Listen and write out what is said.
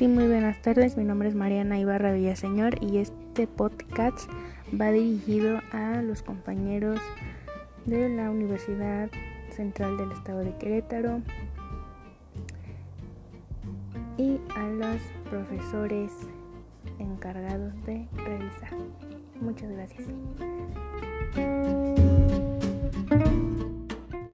Sí, muy buenas tardes. Mi nombre es Mariana Ibarra Villaseñor y este podcast va dirigido a los compañeros de la Universidad Central del Estado de Querétaro y a los profesores encargados de revisar. Muchas gracias.